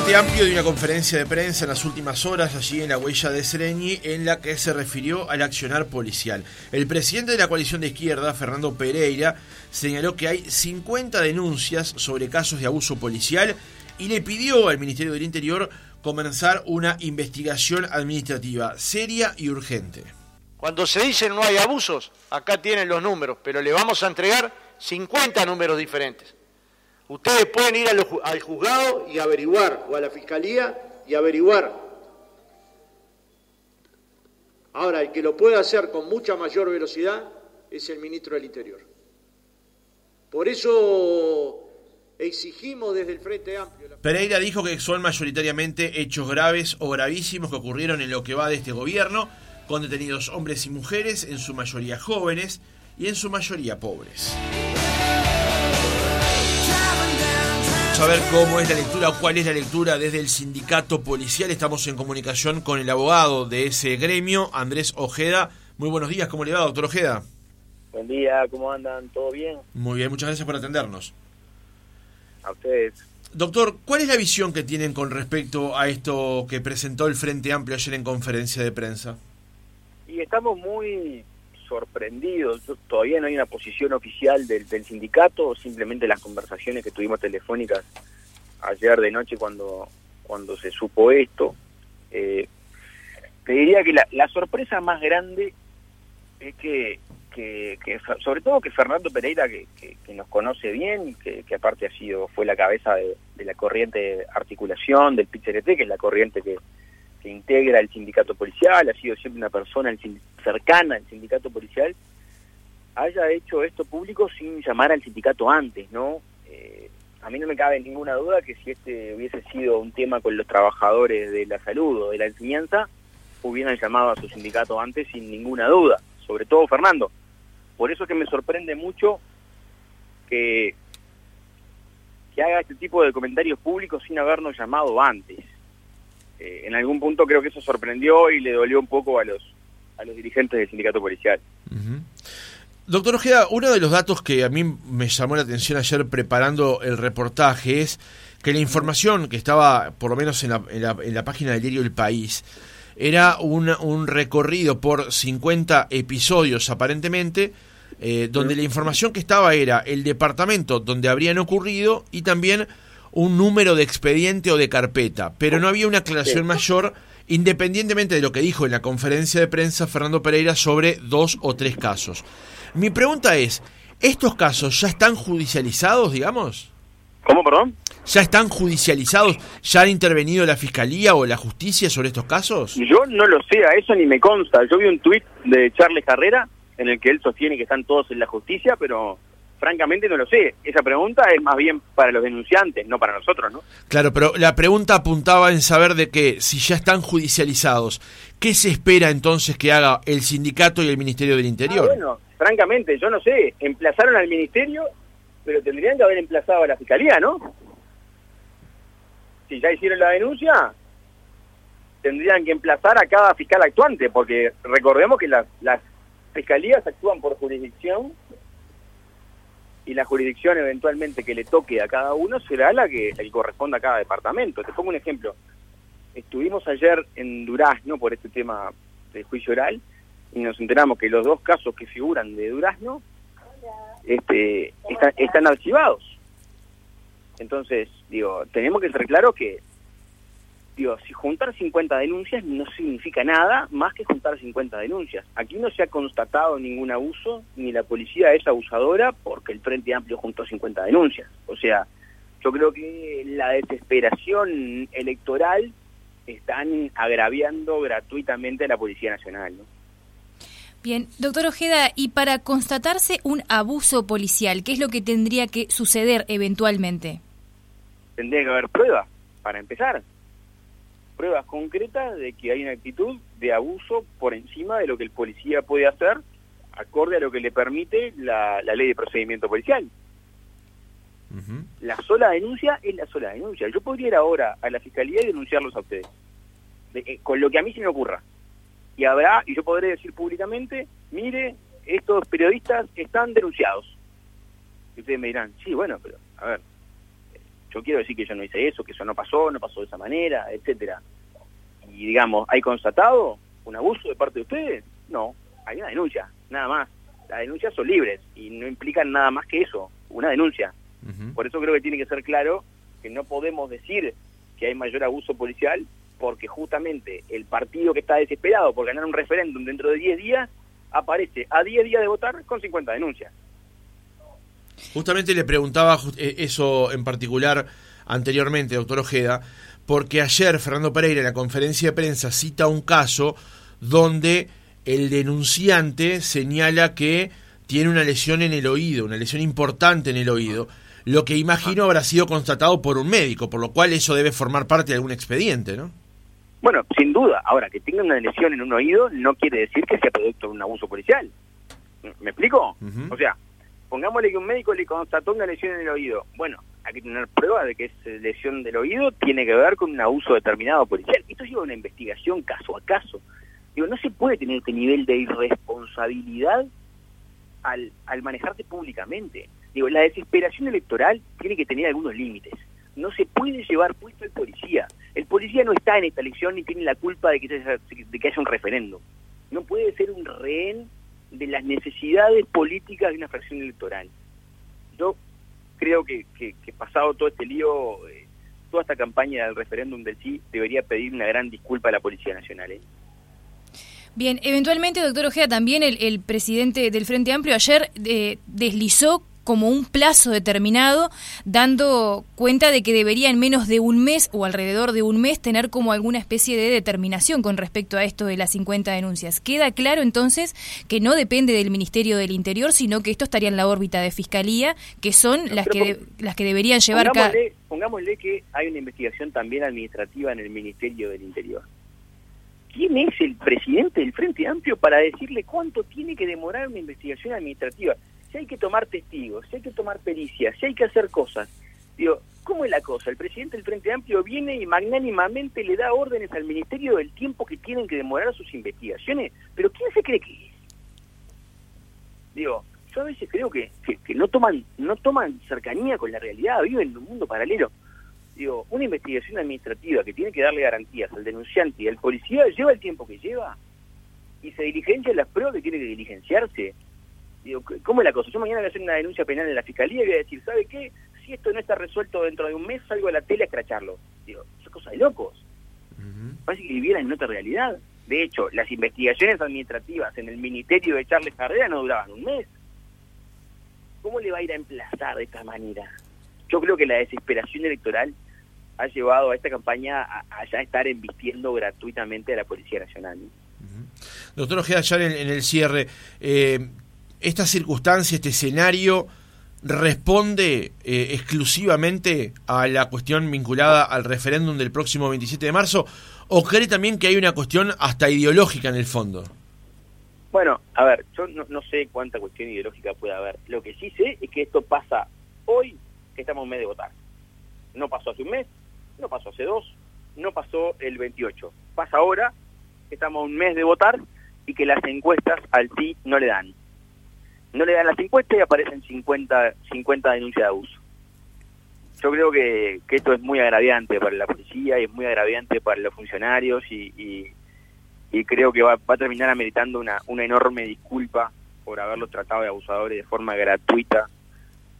Frente Amplio dio una conferencia de prensa en las últimas horas allí en la huella de Sereñi en la que se refirió al accionar policial. El presidente de la coalición de izquierda, Fernando Pereira, señaló que hay 50 denuncias sobre casos de abuso policial y le pidió al Ministerio del Interior comenzar una investigación administrativa seria y urgente. Cuando se dice no hay abusos, acá tienen los números, pero le vamos a entregar 50 números diferentes. Ustedes pueden ir al juzgado y averiguar, o a la fiscalía y averiguar. Ahora, el que lo puede hacer con mucha mayor velocidad es el ministro del Interior. Por eso exigimos desde el Frente Amplio. Pereira dijo que son mayoritariamente hechos graves o gravísimos que ocurrieron en lo que va de este gobierno, con detenidos hombres y mujeres, en su mayoría jóvenes y en su mayoría pobres. A ver cómo es la lectura o cuál es la lectura desde el sindicato policial. Estamos en comunicación con el abogado de ese gremio, Andrés Ojeda. Muy buenos días, ¿cómo le va, doctor Ojeda? Buen día, ¿cómo andan? ¿Todo bien? Muy bien, muchas gracias por atendernos. A ustedes. Doctor, ¿cuál es la visión que tienen con respecto a esto que presentó el Frente Amplio ayer en conferencia de prensa? Y estamos muy sorprendidos. Todavía no hay una posición oficial del, sindicato, simplemente las conversaciones que tuvimos telefónicas ayer de noche cuando, cuando se supo esto. Eh, te diría que la, sorpresa más grande es que, que, sobre todo que Fernando Pereira, que, nos conoce bien, que, aparte ha sido fue la cabeza de, la corriente articulación del PCRT, que es la corriente que, que integra el sindicato policial, ha sido siempre una persona cercana al sindicato policial, haya hecho esto público sin llamar al sindicato antes, ¿no? Eh, a mí no me cabe ninguna duda que si este hubiese sido un tema con los trabajadores de la salud o de la enseñanza, hubieran llamado a su sindicato antes sin ninguna duda, sobre todo Fernando. Por eso es que me sorprende mucho que, que haga este tipo de comentarios públicos sin habernos llamado antes. Eh, en algún punto creo que eso sorprendió y le dolió un poco a los, a los dirigentes del sindicato policial. Doctor Ojeda, uno de los datos que a mí me llamó la atención ayer preparando el reportaje es que la información que estaba, por lo menos en la, en la, página del diario El País, era un, un recorrido por 50 episodios aparentemente, eh, donde la información que estaba era el departamento donde habrían ocurrido y también un número de expediente o de carpeta, pero no había una aclaración mayor independientemente de lo que dijo en la conferencia de prensa Fernando Pereira sobre dos o tres casos. Mi pregunta es, ¿estos casos ya están judicializados, digamos? ¿Cómo, perdón? ¿Ya están judicializados? ¿Ya han intervenido la Fiscalía o la Justicia sobre estos casos? Yo no lo sé, a eso ni me consta. Yo vi un tuit de Charles Carrera en el que él sostiene que están todos en la justicia, pero francamente no lo sé. Esa pregunta es más bien para los denunciantes, no para nosotros, ¿no? Claro, pero la pregunta apuntaba en saber de que si ya están judicializados, ¿qué se espera entonces que haga el sindicato y el Ministerio del Interior? Ah, bueno, francamente, yo no sé, emplazaron al Ministerio, pero tendrían que haber emplazado a la Fiscalía, ¿no? Si ya hicieron la denuncia, tendrían que emplazar a cada fiscal actuante, porque recordemos que las, las fiscalías actúan por jurisdicción y la jurisdicción eventualmente que le toque a cada uno será la que, corresponda a cada departamento. Te pongo un ejemplo. Estuvimos ayer en Durazno por este tema del juicio oral y nos enteramos que los dos casos que figuran de Durazno este, están archivados. Entonces, digo, tenemos que ser claros que digo, si juntar 50 denuncias no significa nada más que juntar 50 denuncias. Aquí no se ha constatado ningún abuso, ni la policía es abusadora porque el Frente Amplio juntó 50 denuncias. O sea, yo creo que la desesperación electoral están agraviando gratuitamente a la Policía Nacional. Bien, doctor Ojeda, y para constatarse un abuso policial, ¿qué es lo que tendría que suceder eventualmente? Tendría que haber pruebas, para empezar pruebas concretas de que hay una actitud de abuso por encima de lo que el policía puede hacer, acorde a lo que le permite la, ley de procedimiento policial. La sola denuncia es la sola denuncia. Yo podría ir ahora a la fiscalía y denunciarlos a ustedes, eh, con lo que a mí se me ocurra. Y habrá, y yo podré decir públicamente, mire, estos periodistas están denunciados. Y ustedes me dirán, sí, bueno, pero, a ver, yo quiero decir que yo no hice eso, que eso no pasó, no pasó de esa manera, etcétera. Y digamos, ¿hay constatado un abuso de parte de ustedes? No, hay una denuncia, nada más. Las denuncias son libres y no implican nada más que eso, una denuncia. Por eso creo que tiene que ser claro que no podemos decir que hay mayor abuso policial porque justamente el partido que está desesperado por ganar un referéndum dentro de 10 días aparece a 10 días de votar con 50 denuncias. Justamente le preguntaba eh, eso en particular anteriormente, doctor Ojeda, porque ayer Fernando Pereira en la conferencia de prensa cita un caso donde el denunciante señala que tiene una lesión en el oído, una lesión importante en el oído, lo que imagino habrá sido constatado por un médico, por lo cual eso debe formar parte de algún expediente, ¿no? Bueno, sin duda. Ahora, que tenga una lesión en un oído no quiere decir que sea producto de un abuso policial. ¿Me explico? O sea, pongámosle que un médico le constató una lesión en el oído. Bueno, hay que tener pruebas de que esa lesión del oído tiene que ver con un abuso determinado policial. Esto lleva una investigación caso a caso. Digo, no se puede tener este nivel de irresponsabilidad al, al manejarse públicamente. Digo, la desesperación electoral tiene que tener algunos límites. No se puede llevar puesto el policía. El policía no está en esta elección ni tiene la culpa de que haya, de que haya un referendo. No puede ser un rehén de las necesidades políticas de una fracción electoral. Yo creo que, pasado todo este lío, eh, toda esta campaña del referéndum del sí, debería pedir una gran disculpa a la Policía Nacional. ¿eh? Bien, eventualmente, doctor Ojea, también el, el presidente del Frente Amplio ayer eh, deslizó como un plazo determinado, dando cuenta de que debería en menos de un mes o alrededor de un mes tener como alguna especie de determinación con respecto a esto de las 50 denuncias. Queda claro entonces que no depende del Ministerio del Interior, sino que esto estaría en la órbita de Fiscalía, que son las que las que deberían llevar pongámosle, pongámosle que hay una investigación también administrativa en el Ministerio del Interior. ¿Quién es el presidente del Frente Amplio para decirle cuánto tiene que demorar una investigación administrativa? si hay que tomar testigos, si hay que tomar pericias, si hay que hacer cosas. Digo, ¿cómo es la cosa? El presidente del Frente Amplio viene y magnánimamente le da órdenes al ministerio del tiempo que tienen que demorar sus investigaciones, pero ¿quién se cree que es? Digo, yo a veces creo que, que, no toman no toman cercanía con la realidad, viven en un mundo paralelo. Digo, una investigación administrativa que tiene que darle garantías al denunciante y al policía lleva el tiempo que lleva y se diligencia las pruebas que tiene que diligenciarse Digo, ¿cómo es la cosa? Yo mañana voy a hacer una denuncia penal en la fiscalía y voy a decir, ¿sabe qué? Si esto no está resuelto dentro de un mes, salgo a la tele a escracharlo. Digo, es cosa de locos. Parece que vivieran en otra realidad. De hecho, las investigaciones administrativas en el ministerio de Charles Carrera no duraban un mes. ¿Cómo le va a ir a emplazar de esta manera? Yo creo que la desesperación electoral ha llevado a esta campaña a, ya estar embistiendo gratuitamente a la Policía Nacional. Doctor Ojeda, ya en, el cierre, eh, esta circunstancia, este escenario, responde eh, exclusivamente a la cuestión vinculada al referéndum del próximo 27 de marzo o cree también que hay una cuestión hasta ideológica en el fondo? Bueno, a ver, yo no, sé cuánta cuestión ideológica puede haber. Lo que sí sé es que esto pasa hoy que estamos en mes de votar. No pasó hace un mes, no pasó hace dos, no pasó el 28. Pasa ahora que estamos un mes de votar y que las encuestas al sí no le dan no le dan las encuestas y aparecen 50, 50 denuncias de abuso. Yo creo que, esto es muy agraviante para la policía y es muy agraviante para los funcionarios y, y, creo que va, va, a terminar ameritando una, una enorme disculpa por haberlos tratado de abusadores de forma gratuita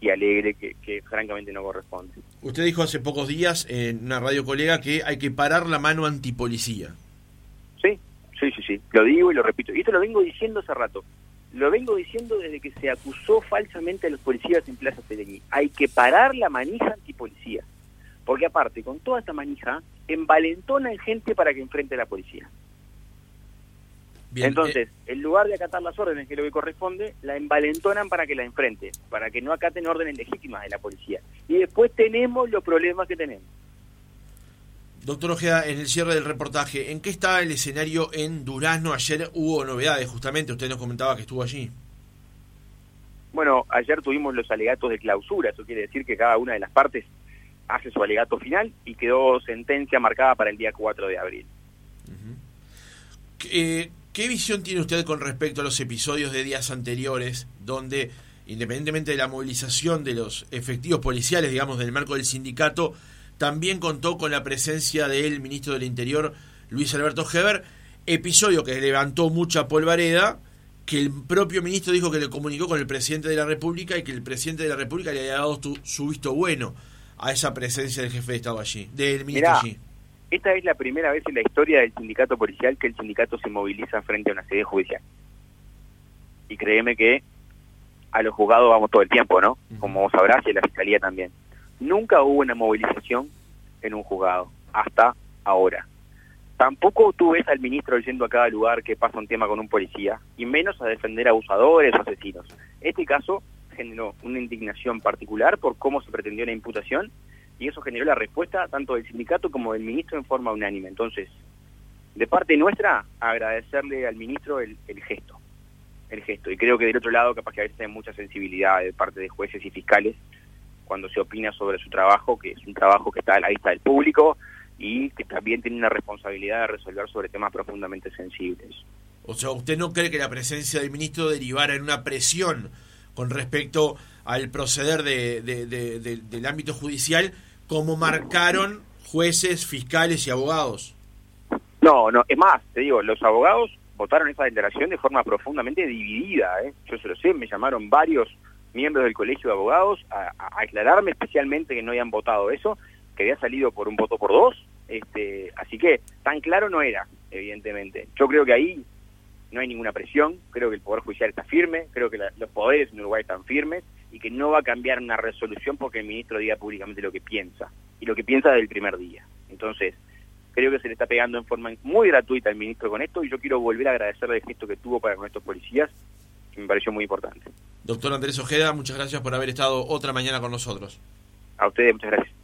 y alegre que, que, francamente no corresponde. Usted dijo hace pocos días en una radio colega que hay que parar la mano antipolicía. Sí, sí, sí, sí. Lo digo y lo repito. Y esto lo vengo diciendo hace rato. Lo vengo diciendo desde que se acusó falsamente a los policías en Plaza Pellegrini. Hay que parar la manija antipolicía. Porque aparte, con toda esta manija, envalentonan gente para que enfrente a la policía. Entonces, eh, en lugar de acatar las órdenes, que es lo que corresponde, la envalentonan para que la enfrente, para que no acaten órdenes legítimas de la policía. Y después tenemos los problemas que tenemos. Doctor Ojeda, en el cierre del reportaje, ¿en qué está el escenario en Durazno? Ayer hubo novedades, justamente, usted nos comentaba que estuvo allí. Bueno, ayer tuvimos los alegatos de clausura, eso quiere decir que cada una de las partes hace su alegato final y quedó sentencia marcada para el día 4 de abril. ¿Qué, visión tiene usted con respecto a los episodios de días anteriores donde independientemente de la movilización de los efectivos policiales, digamos, del marco del sindicato, también contó con la presencia del ministro del Interior, Luis Alberto Heber, episodio que levantó mucha polvareda, que el propio ministro dijo que le comunicó con el presidente de la República y que el presidente de la República le había dado su visto bueno a esa presencia del jefe de Estado allí, del ministro allí. Esta es la primera vez en la historia del sindicato policial que el sindicato se moviliza frente a una sede judicial. Y créeme que a los juzgados vamos todo el tiempo, ¿no? Como vos sabrás, y a la fiscalía también. Nunca hubo una movilización en un juzgado, hasta ahora. Tampoco tú ves al ministro diciendo a cada lugar que pasa un tema con un policía, y menos a defender a abusadores o asesinos. Este caso generó una indignación particular por cómo se pretendió la imputación, y eso generó la respuesta tanto del sindicato como del ministro en forma unánime. Entonces, de parte nuestra, agradecerle al ministro el, gesto el gesto. Y creo que del otro lado capaz que a veces hay mucha sensibilidad de parte de jueces y fiscales cuando se opina sobre su trabajo, que es un trabajo que está a la vista del público y que también tiene una responsabilidad de resolver sobre temas profundamente sensibles. O sea, ¿usted no cree que la presencia del ministro derivara en una presión con respecto al proceder de, del ámbito judicial como marcaron jueces, fiscales y abogados? No, no, es más, te digo, los abogados votaron esa declaración de forma profundamente dividida. ¿eh? Yo se lo sé, me llamaron varios miembros del Colegio de Abogados a, aclararme especialmente que no habían votado eso, que había salido por un voto por dos. Este, así que tan claro no era, evidentemente. Yo creo que ahí no hay ninguna presión, creo que el Poder Judicial está firme, creo que los poderes en Uruguay están firmes y que no va a cambiar una resolución porque el ministro diga públicamente lo que piensa y lo que piensa del primer día. Entonces, creo que se le está pegando en forma muy gratuita al ministro con esto y yo quiero volver a agradecerle el gesto que tuvo para con estos policías, que me pareció muy importante. Doctor Andrés Ojeda, muchas gracias por haber estado otra mañana con nosotros. A ustedes, muchas gracias.